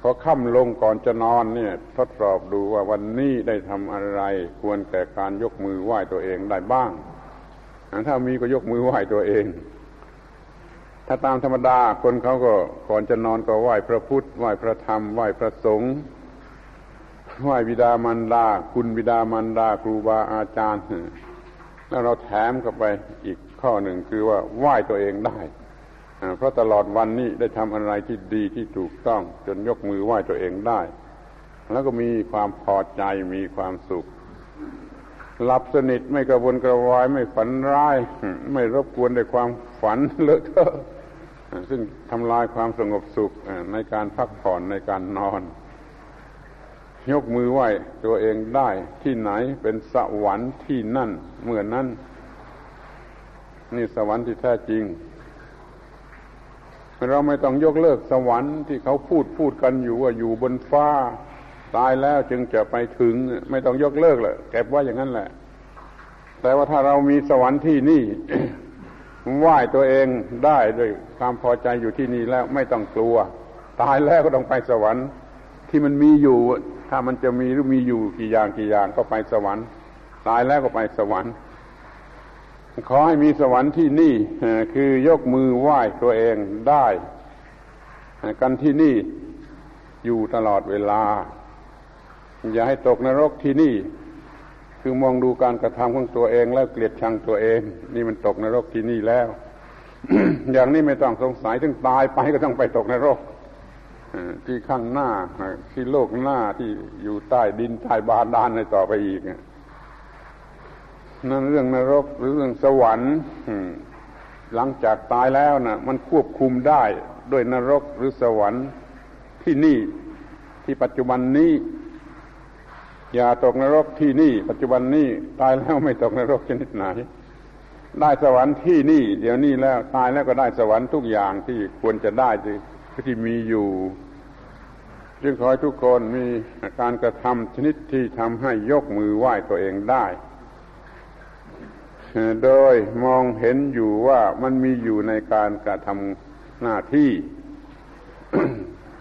พอค่ำลงก่อนจะนอนเนี่ย ทดสอบดูว่าวันนี้ได้ทำอะไร ควรแก่การยกมือไหว้ตัวเองได้บ้างถ้ามีก็ยกมือไหว้ตัวเอง ถ้าตามธรรมดาคนเขาก็ก่อนจะนอนก็ไหว้พระพุทธไหว้พระธรรมไหว้พระสงฆ์ ไหว้บิดามารดาคุณบิดามารดาครูบาอาจารย์ แล้วเราแถมเข้าไปอีกข้อหนึ่งคือว่าไหว้ตัวเองได้ เพราะตลอดวันนี้ได้ทำอะไรที่ดีที่ถูกต้อง จนยกมือไหว้ตัวเองได้ แล้วก็มีความพอใจมีความสุขหลับสนิทไม่กระวนกระวายไม่ฝันร้าย ไม่รบกวนในความฝันเลอะเทอะซึ่งทำลายความสงบสุขในการพักผ่อนในการนอน ยกมือไหว้ตัวเองได้ที่ไหนเป็นสวรรค์ที่นั่นเมื่อนั้น นี่สวรรค์ที่แท้จริง เราไม่ต้องยกเลิกสวรรค์ที่เขาพูดพูดกันอยู่ว่าอยู่บนฟ้า ตายแล้วจึงจะไปถึง ไม่ต้องยกเลิกเลยเก็บไว้อย่างนั้นแหละ แต่ว่าถ้าเรามีสวรรค์ที่นี่ไหว้ตัวเองได้ด้วยความพอใจอยู่ที่นี่แล้วไม่ต้องกลัว ตายแล้วก็ต้องไปสวรรค์ที่มันมีอยู่ ถ้ามันจะมีหรือมีอยู่กี่อย่างกี่อย่างก็ไปสวรรค์ ตายแล้วก็ไปสวรรค์ ขอให้มีสวรรค์ที่นี่คือยกมือไหว้ตัวเองได้ กันที่นี่อยู่ตลอดเวลา อย่าให้ตกนรกที่นี่ คือมองดูการกระทำของตัวเองแล้วเกลียดชังตัวเอง นี่มันตกนรกที่นี่แล้ว อย่างนี้ไม่ต้องสงสัยถึงตายไปก็ต้องไปตกนรก ที่ข้างหน้าที่โลกหน้าที่อยู่ใต้ดินใต้บาดาลในต่อไปอีกนั่นเรื่องนรกหรือเรื่องสวรรค์หลังจากตายแล้วนะมันควบคุมได้ด้วยนรกหรือสวรรค์ที่นี่ที่ปัจจุบันนี้ อย่าตกนรกที่นี่ ปัจจุบันนี้ ตายแล้วไม่ตกนรกชนิดไหน ได้สวรรค์ที่นี่ เดี๋ยวนี้แล้วตายแล้วก็ได้สวรรค์ทุกอย่างที่ควรจะได้ ที่มีอยู่จึงขอให้ทุกคนมีการกระทำชนิดที่ทำให้ยกมือไหว้ตัวเองได้ โดยมองเห็นอยู่ว่ามันมีอยู่ในการกระทำหน้าที่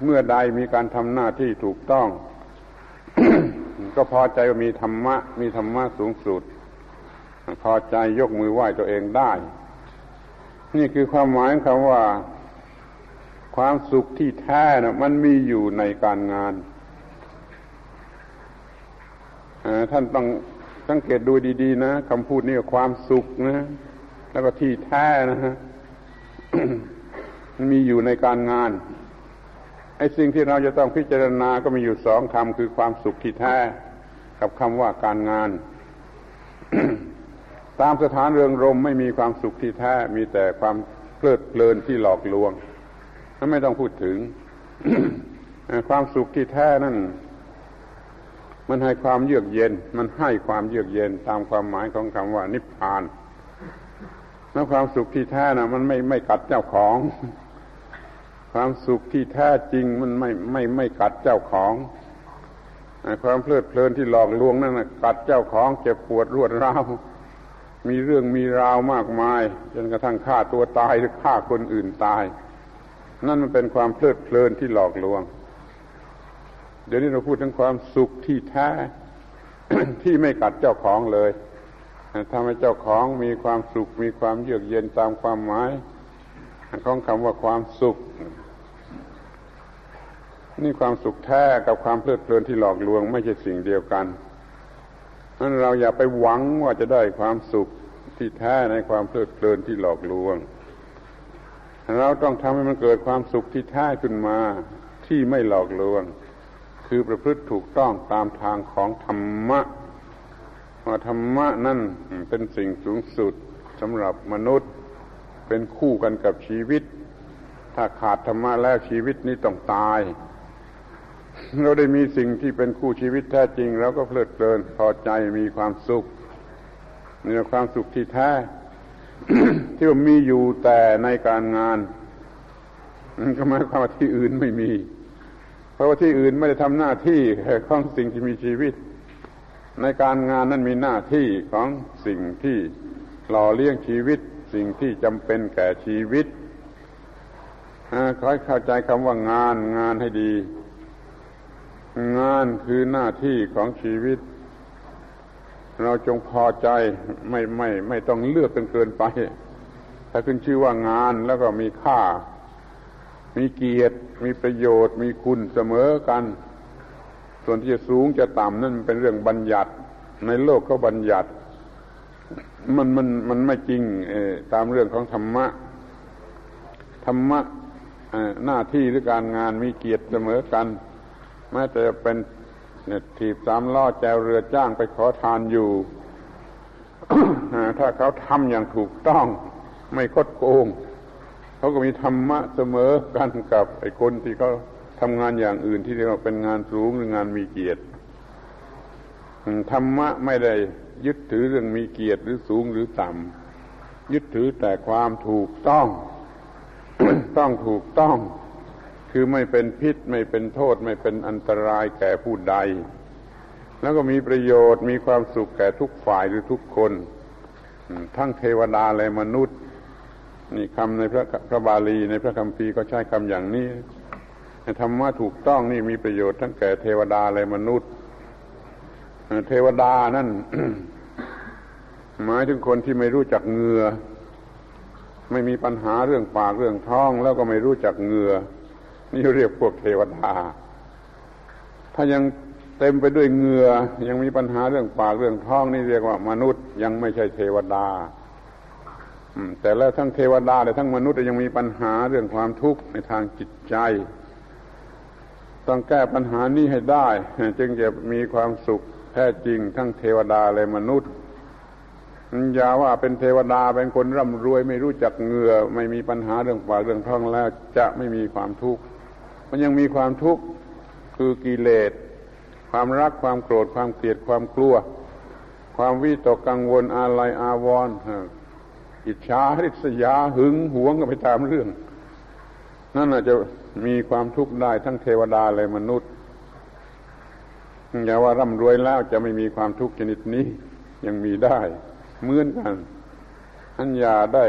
เมื่อใดมีการทำหน้าที่ถูกต้อง ก็พอใจว่ามีธรรมะ มีธรรมะสูงสุด พอใจยกมือไหว้ตัวเองได้ นี่คือความหมายคำว่า ความสุขที่แท้นะมันมีอยู่ในการงานท่านต้องสังเกตดูดีๆนะคำพูดนี้ความสุขนะ แล้วก็ที่แท้นะฮะมันมีอยู่ในการงานไอ้สิ่งที่เราจะต้องพิจารณาก็มีอยู่สองคำคือความสุขที่แท้ กับคำว่าการงาน ตามสถานเรืองรมไม่มีความสุขที่แท้ มีแต่ความเพลิดเพลินที่หลอกลวง นั้นไม่ต้องพูดถึง ความสุขที่แท้นั่น มันให้ความเยือกเย็น มันให้ความเยือกเย็นตามความหมายของคำว่า นิพพานแล้วความสุขที่แท้น่ะ มันไม่ไม่กัดเจ้าของ ความสุขที่แท้จริงมันไม่ไม่ไม่กัดเจ้าของความเพลิดเพลินที่หลอกลวงนั่นนะกัดเจ้าของเจ็บปวดรวดร้าวมีเรื่องมีราวมากมาย จนกระทั่งฆ่าตัวตายหรือฆ่าคนอื่นตาย นั่นมันเป็นความเพลิดเพลินที่หลอกลวง เดี๋ยวนี้เราพูดถึงความสุขที่แท้ ที่ไม่กัดเจ้าของเลยทำให้เจ้าของมีความสุข มีความเยือกเย็นตามความหมายของคำว่าความสุข นี่ความสุขแท้กับความเพลิดเพลินที่หลอกลวง ไม่ใช่สิ่งเดียวกันนั้นเราอย่าไปหวังว่าจะได้ความสุขที่แท้ในความเพลิดเพลินที่หลอกลวง เราต้องทำให้มันเกิดความสุขที่แท้ขึ้นมาที่ไม่หลอกลวง คือประพฤติถูกต้องตามทางของธรรมะว่าธรรมะนั่นเป็นสิ่งสูงสุดสำหรับมนุษย์เป็นคู่กันกับชีวิต ถ้าขาดธรรมะแล้วชีวิตนี้ต้องตาย เราได้มีสิ่งที่เป็นคู่ชีวิตแท้จริงเราก็เพลิดเพลินพอใจมีความสุขนี่ความสุขที่แท้ ที่ว่ามีอยู่แต่ในการงานมันก็หมายความว่าที่อื่นไม่มี เพราะว่าที่อื่นไม่ได้ทำหน้าที่ของสิ่งที่มีชีวิต ในการงานนั้นมีหน้าที่ของสิ่งที่หล่อเลี้ยงชีวิต สิ่งที่จำเป็นแก่ชีวิตขอให้เข้าใจคำว่างานงานให้ดี งานคือหน้าที่ของชีวิต เราจงพอใจไม่ไม่ไม่ต้องเลือกกันเกินไป ถ้าขึ้นชื่อว่างานแล้วก็มีค่า มีเกียรติ มีประโยชน์ มีคุณเสมอกัน ส่วนที่จะสูงจะต่ำนั่นเป็นเรื่องบัญญัติ ในโลกก็บัญญัติ มันมันมันไม่จริงตามเรื่องของธรรมะ ธรรมะหน้าที่หรือการงานมีเกียรติเสมอกันแม้จะเป็น ถีบสามล้อแจวเรือจ้างไปขอทานอยู่ ถ้าเขาทำอย่างถูกต้อง ไม่คดโกง เขาก็มีธรรมะเสมอกันกับไอ้คนที่เขาทำงานอย่างอื่นที่เรียกว่าเป็นงานสูงหรืองานมีเกียรติธรรมะไม่ได้ยึดถือเรื่องมีเกียรติหรือสูงหรือต่ำยึดถือแต่ความถูกต้อง ต้องถูกต้อง คือไม่เป็นพิษไม่เป็นโทษ ไม่เป็นอันตรายแก่ผู้ใด แล้วก็มีประโยชน์มีความสุขแก่ทุกฝ่ายหรือทุกคน ทั้งเทวดาและมนุษย์ นี่คำในพระพระบาลีในพระคัมภีร์ก็ใช้คำอย่างนี้ธรรมะถูกต้องนี่มีประโยชน์ทั้งแก่เทวดาและมนุษย์ เทวดานั่นหมายถึงคนที่ไม่รู้จักเงือ ไม่มีปัญหาเรื่องปากเรื่องท้อง แล้วก็ไม่รู้จักเงือ นี่เรียกพวกเทวดา ถ้ายังเต็มไปด้วยเหงื่อยังมีปัญหาเรื่องปากเรื่องท้องนี่เรียกว่ามนุษย์ยังไม่ใช่เทวดาแต่แล้วทั้งเทวดาและทั้งมนุษย์ยังมีปัญหาเรื่องความทุกข์ในทางจิตใจ ต้องแก้ปัญหานี้ให้ได้ จึงจะมีความสุขแท้จริง ทั้งเทวดาและมนุษย์อย่าว่าเป็นเทวดาเป็นคนร่ำรวยไม่รู้จักเงื่อไม่มีปัญหาเรื่องปากเรื่องท้องแล้วจะไม่มีความทุกข์ มันยังมีความทุกข์คือกิเลส ความรักความโกรธความเกลียดความกลัว ความวิตกกังวลอาลัยอาวรณ์อิจฉาริษยาหึงหวงกันไปตามเรื่อง นั่นอาจจะมีความทุกข์ได้ทั้งเทวดาและมนุษย์อย่าว่าร่ำรวยแล้วจะไม่มีความทุกข์ชนิดนี้ ยังมีได้เหมือนกันอันอย่าได้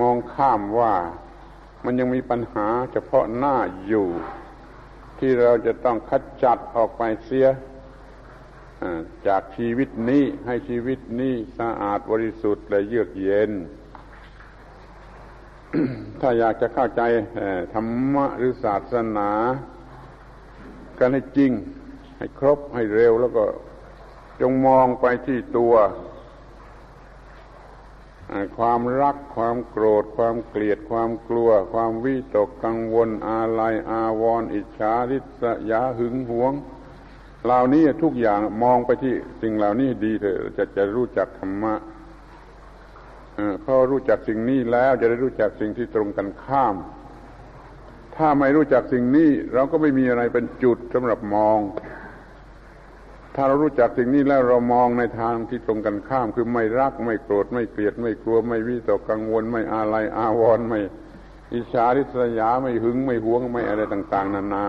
มองข้ามว่า มันยังมีปัญหาเฉพาะหน้าอยู่ ที่เราจะต้องคัดจัดออกไปเสียจากชีวิตนี้ให้ชีวิตนี้สะอาดบริสุทธิ์และเยือกเย็น ถ้าอยากจะเข้าใจธรรมะหรือศาสนากันให้จริง ให้ครบให้เร็วแล้วก็จงมองไปที่ตัว ความรักความโกรธ ความเกลียดความกลัว ความวิตกกังวล อาลัยอาวรณ์อิจฉาริษยาหึงหวงเหล่านี้ทุกอย่างมองไปที่สิ่งเหล่านี้ดีเถอะจะจะรู้จักธรรมะพอรู้จักสิ่งนี้แล้วจะได้รู้จักสิ่งที่ตรงกันข้าม ถ้าไม่รู้จักสิ่งนี้ เราก็ไม่มีอะไรเป็นจุดสำหรับมอง ถ้าเรารู้จักสิ่งนี้แล้วเรามองในทางที่ตรงกันข้าม คือไม่รักไม่โกรธไม่เกลียดไม่กลัว ไม่วิตกกังวลไม่อาลัยอาวรณ์ไม่อิจฉาริษยาไม่หึงไม่หวงไม่อะไรต่าง ๆ นานา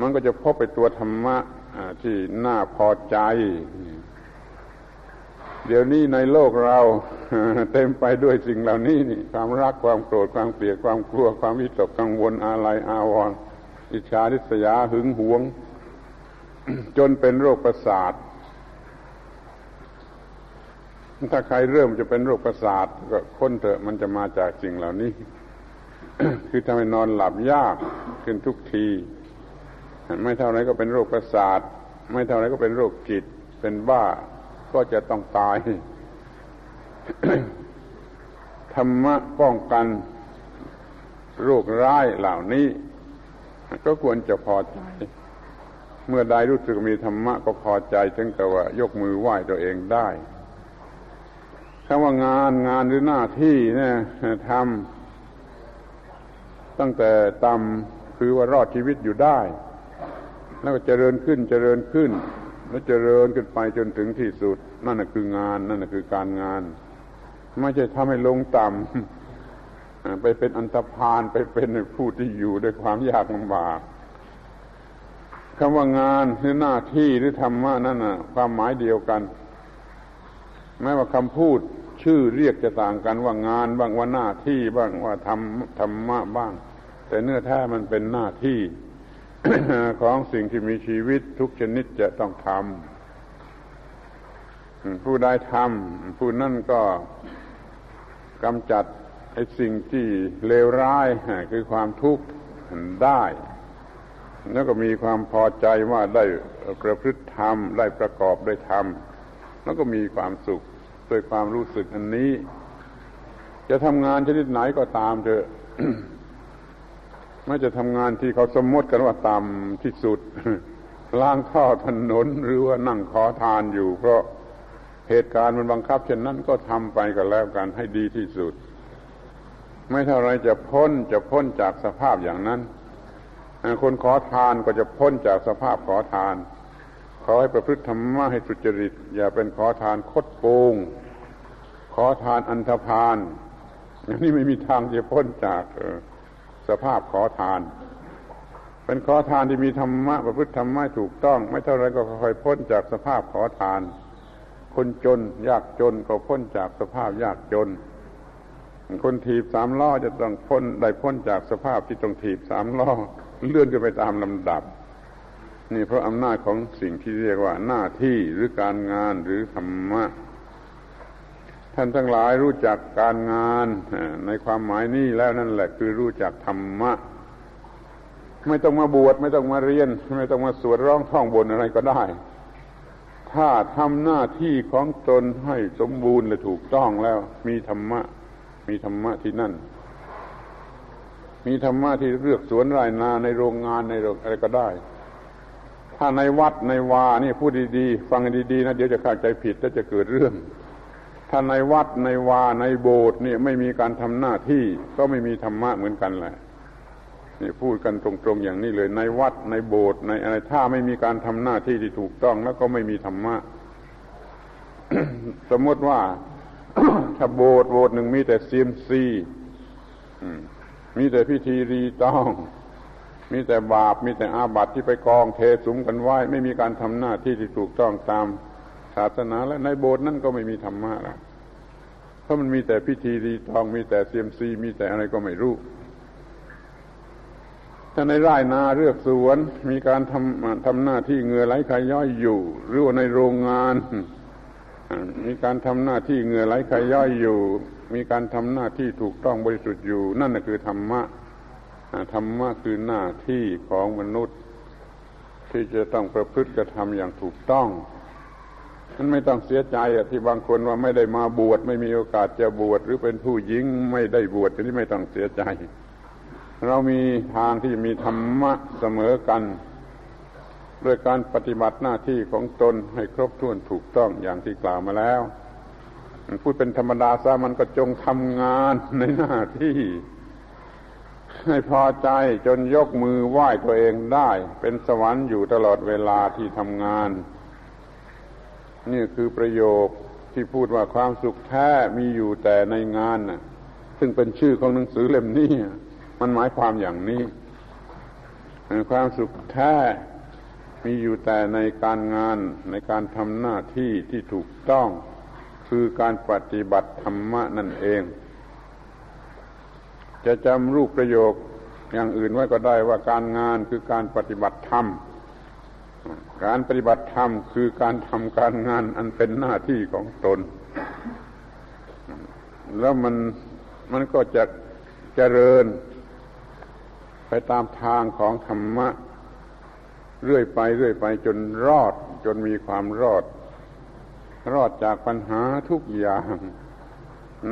มันก็จะพบไปตัวธรรมะที่น่าพอใจ เดี๋ยวนี้ในโลกเรา เต็มไปด้วยสิ่งเหล่านี้นี่ความรักความโกรธความเกลียดความกลัว ความวิตกกังวลอาลัยอาวรณ์อิจฉาริษยาหึงหวง จนเป็นโรคประสาท ถ้าใครเริ่มจะเป็นโรคประสาทก็ค้นเถอะมันจะมาจากสิ่งเหล่านี้ คือทำให้นอนหลับยากขึ้นทุกที ไม่เท่าไรก็เป็นโรคประสาท ไม่เท่าไรก็เป็นโรคจิต เป็นบ้าก็จะต้องตาย ธรรมะป้องกันโรคร้ายเหล่านี้ ก็ควรจะพอใจ เมื่อใดรู้สึกมีธรรมะก็พอใจถึงกับว่ายกมือไหว้ตัวเองได้คำว่างานงานหรือหน้าที่เนี่ยทำตั้งแต่ต่ำคือว่ารอดชีวิตอยู่ได้ แล้วก็เจริญขึ้นเจริญขึ้น แล้วเจริญขึ้นไปจนถึงที่สุด นั่นคืองานนั่นคือการงาน ไม่ใช่ทำให้ลงต่ำไปเป็นอันตรพานไปเป็นผู้ที่อยู่ด้วยความยากลำบาก คำว่างานหรือหน้าที่หรือธรรมะนั่นน่ะ ความหมายเดียวกัน แม้ว่าคำพูดชื่อเรียกจะต่างกันว่างานบ้างว่าหน้าที่บ้างว่าธรรมธรรมะบ้าง แต่เนื้อแท้มันเป็นหน้าที่ ของสิ่งที่มีชีวิตทุกชนิดจะต้องทำผู้ใดทำผู้นั่นก็กำจัดไอ้สิ่งที่เลวร้ายคือความทุกข์ได้ แล้วก็มีความพอใจว่าได้ประพฤติธรรมได้ประกอบได้ทำแล้วก็มีความสุขด้วยความรู้สึกอันนี้ จะทำงานชนิดไหนก็ตามเถอะไม่จะทำงานที่เขาสมมติกันว่าต่ำที่สุดล้างท่อถนนหรือว่านั่งขอทานอยู่ เพราะเหตุการณ์มันบังคับเช่นนั้นก็ทำไปก็แล้วกันให้ดีที่สุด ไม่เท่าไรจะพ้นจะพ้นจากสภาพอย่างนั้น คนขอทานก็จะพ้นจากสภาพขอทาน ขอให้ประพฤติธรรมะให้สุจริต อย่าเป็นขอทานคดโกงขอทานอันธพาลอย่างนี้ไม่มีทางจะพ้นจากสภาพขอทาน เป็นขอทานที่มีธรรมะประพฤติธรรมะถูกต้อง ไม่เท่าไรก็ค่อยพ้นจากสภาพขอทาน คนจนยากจนก็พ้นจากสภาพยากจน คนถีบสามล้อจะต้องพ้นได้พ้นจากสภาพที่ต้องถีบสามล้อ เลื่อนกันไปตามลำดับ นี่เพราะอำนาจของสิ่งที่เรียกว่าหน้าที่หรือการงานหรือธรรมะท่านทั้งหลายรู้จักการงานในความหมายนี้แล้วนั่นแหละคือรู้จักธรรมะ ไม่ต้องมาบวชไม่ต้องมาเรียน ไม่ต้องมาสวดร้องท่องบนอะไรก็ได้ ถ้าทำหน้าที่ของตนให้สมบูรณ์และถูกต้องแล้ว มีธรรมะ มีธรรมะที่นั่น มีธรรมะที่เลือกสวนไรนาในโรงงานในอะไรก็ได้ ถ้าในวัดในวานี่พูดดีๆ ฟังดีๆนะเดี๋ยวจะเข้าใจผิดแล้วจะเกิดเรื่อง ถ้าในวัดในวาในโบสถ์นี่ไม่มีการทำหน้าที่ก็ไม่มีธรรมะเหมือนกันแหละนี่พูดกันตรงๆอย่างนี้เลย ในวัดในโบสถ์ในอะไรถ้าไม่มีการทำหน้าที่ที่ถูกต้องแล้วก็ไม่มีธรรมะสมมติว่าถ้าโบสถ์โบสถ์หนึ่งมีแต่เซียมซี มีแต่พิธีรีต้อง มีแต่บาป มีแต่อาบัติที่ไปกองเทสุมกันไว้ ไม่มีการทำหน้าที่ที่ถูกต้องตามศาสนาและในโบสถ์นั่นก็ไม่มีธรรมะแล้วเพราะมันมีแต่พิธีรีตอง มีแต่เซียมซี มีแต่อะไรก็ไม่รู้ถ้าในไร่นาเลือกสวนมีการทำทำหน้าที่เงื่อไหลขย่อยอยู่ หรือว่าในโรงงาน มีการทำหน้าที่เงื่อไหลขย่อยอยู่ มีการทำหน้าที่ถูกต้องบริสุทธิ์อยู่ นั่นคือธรรมะธรรมะคือหน้าที่ของมนุษย์ ที่จะต้องประพฤติกระทำอย่างถูกต้องมันไม่ต้องเสียใจที่บางคนว่าไม่ได้มาบวชไม่มีโอกาสจะบวชหรือเป็นผู้หญิงไม่ได้บวชนี่ไม่ต้องเสียใจ เรามีทางที่มีธรรมะเสมอกันด้วยการปฏิบัติหน้าที่ของตนให้ครบถ้วนถูกต้องอย่างที่กล่าวมาแล้ว พูดเป็นธรรมดาซะมันก็จงทำงานในหน้าที่ ให้พอใจจนยกมือไหว้ตัวเองได้ เป็นสวรรค์อยู่ตลอดเวลาที่ทำงาน นี่คือประโยคที่พูดว่าความสุขแท้มีอยู่แต่ในงานน่ะ ซึ่งเป็นชื่อของหนังสือเล่มนี้มันหมายความอย่างนี้ความสุขแท้มีอยู่แต่ในการงานในการทำหน้าที่ที่ถูกต้อง คือการปฏิบัติธรรมะนั่นเอง จะจำรูปประโยคอย่างอื่นไว้ก็ได้ว่าการงานคือการปฏิบัติธรรม การปฏิบัติธรรมคือการทำการงานอันเป็นหน้าที่ของตน แล้วมันมันก็จะเจริญ ไปตามทางของธรรมะ เรื่อยไปเรื่อยไปจนรอด จนมีความรอด รอดจากปัญหาทุกอย่าง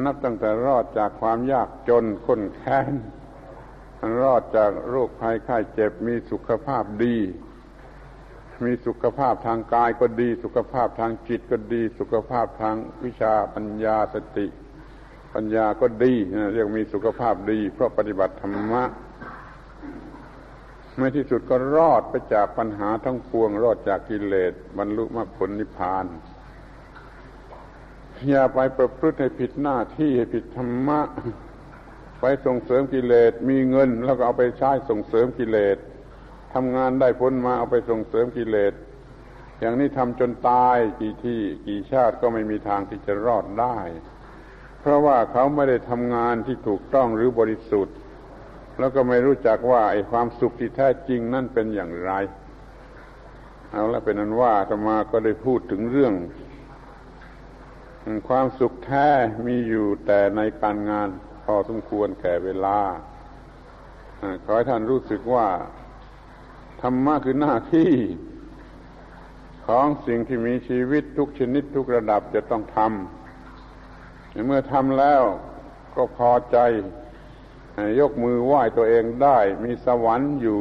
นับตั้งแต่รอดจากความยากจนข้นแค้นรอดจากโรคภัยไข้เจ็บมีสุขภาพดี มีสุขภาพทางกายก็ดี สุขภาพทางจิตก็ดี สุขภาพทางวิชาปัญญาสติ ปัญญาก็ดีเรียกมีสุขภาพดี เพราะปฏิบัติธรรมะในที่สุดก็รอดไปจากปัญหาทั้งปวง รอดจากกิเลสบรรลุมรรคผลนิพพาน อย่าไปประพฤติให้ผิดหน้าที่ให้ผิดธรรมะ ไปส่งเสริมกิเลสมีเงิน แล้วก็เอาไปใช้ส่งเสริมกิเลสทำงานได้ผลมาเอาไปส่งเสริมกิเลสอย่างนี้ทำจนตายกี่ที่กี่ชาติก็ไม่มีทางที่จะรอดได้ เพราะว่าเขาไม่ได้ทำงานที่ถูกต้องหรือบริสุทธิ์ แล้วก็ไม่รู้จักว่าไอ้ความสุขที่แท้จริงนั่นเป็นอย่างไร เอาละเป็นนั้นว่าธรรมาก็ได้พูดถึงเรื่อง ความสุขแท้มีอยู่แต่ในการงานพอสมควรแก่เวลาขอให้ท่านรู้สึกว่า ธรรมะคือหน้าที่ของสิ่งที่มีชีวิตทุกชนิดทุกระดับจะต้องทำเมื่อทำแล้วก็พอใจ ยกมือไหว้ตัวเองได้ มีสวรรค์อยู่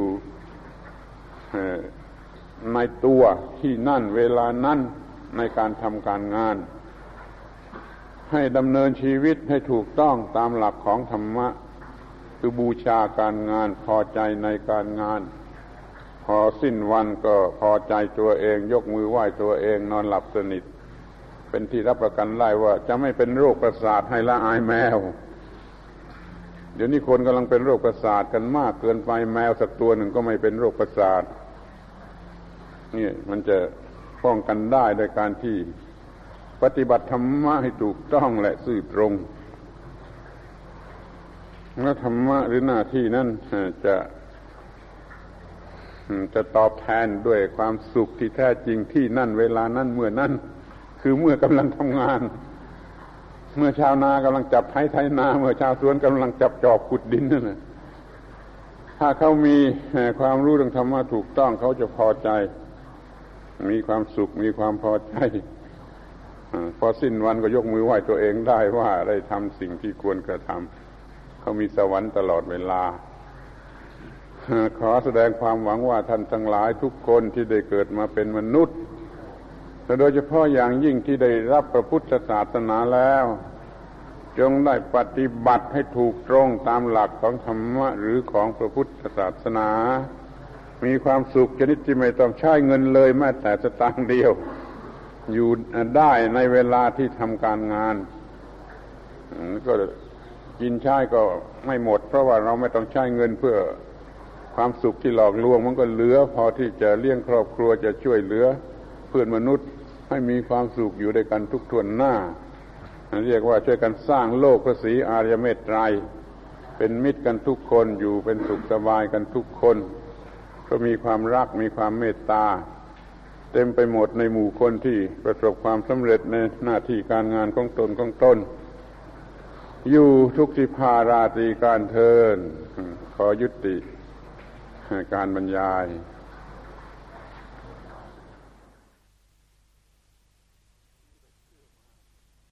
ในตัวที่นั่นเวลานั้นในการทำการงาน ให้ดำเนินชีวิตให้ถูกต้องตามหลักของธรรมะ คือบูชาการงานพอใจในการงาน พอสิ้นวันก็พอใจตัวเอง ยกมือไหว้ตัวเองนอนหลับสนิท เป็นที่รับประกันได้ว่า จะไม่เป็นโรคประสาทให้ละอายแมว เดี๋ยวนี้คนกำลังเป็นโรคประสาทกันมากเกินไปแมวสักตัวหนึ่งก็ไม่เป็นโรคประสาทนี่มันจะป้องกันได้โดยการที่ ปฏิบัติธรรมะให้ถูกต้องและซื่อตรง แล้วธรรมะหรือหน้าที่นั้นจะจะตอบแทนด้วยความสุขที่แท้จริงที่นั่นเวลานั้นเมื่อนั้น คือเมื่อกำลังทำงาน เมื่อชาวนากำลังจับไถไถนา เมื่อชาวสวนกำลังจับจอบขุดดินนั่นแหละถ้าเขามีความรู้เรื่องธรรมะถูกต้องเขาจะพอใจ มีความสุขมีความพอใจ พอสิ้นวันก็ยกมือไหว้ตัวเองได้ว่าได้ทำสิ่งที่ควรกระทำเขามีสวรรค์ตลอดเวลา ขอแสดงความหวังว่าท่านทั้งหลายทุกคนที่ได้เกิดมาเป็นมนุษย์และโดยเฉพาะอย่างยิ่งที่ได้รับพระพุทธศาสนาแล้ว จงได้ปฏิบัติให้ถูกตรงตามหลักของธรรมะหรือของพระพุทธศาสนา มีความสุขชนิดที่ไม่ต้องใช้เงินเลยแม้แต่สตางค์เดียว อยู่ได้ในเวลาที่ทำการงาน ก็กินใช้ก็ไม่หมด เพราะว่าเราไม่ต้องใช้เงินเพื่อความสุขที่หลอกลวง มันก็เหลือ พอที่จะเลี้ยงครอบครัวจะช่วยเหลือ เพื่อนมนุษย์ให้มีความสุขอยู่ด้วยกันทุกทวนหน้า เรียกว่าช่วยกันสร้างโลกพระศรีอารยเมตไตรเป็นมิตรกันทุกคนอยู่เป็นสุขสบายกันทุกคน ก็มีความรักมีความเมตตา ต็มไปหมดในหมู่คนที่ประสบความสำเร็จในหน้าที่การงานของตนของตนอยู่ทุกสิพาราตรีการเทินขอยุติการบรรยาย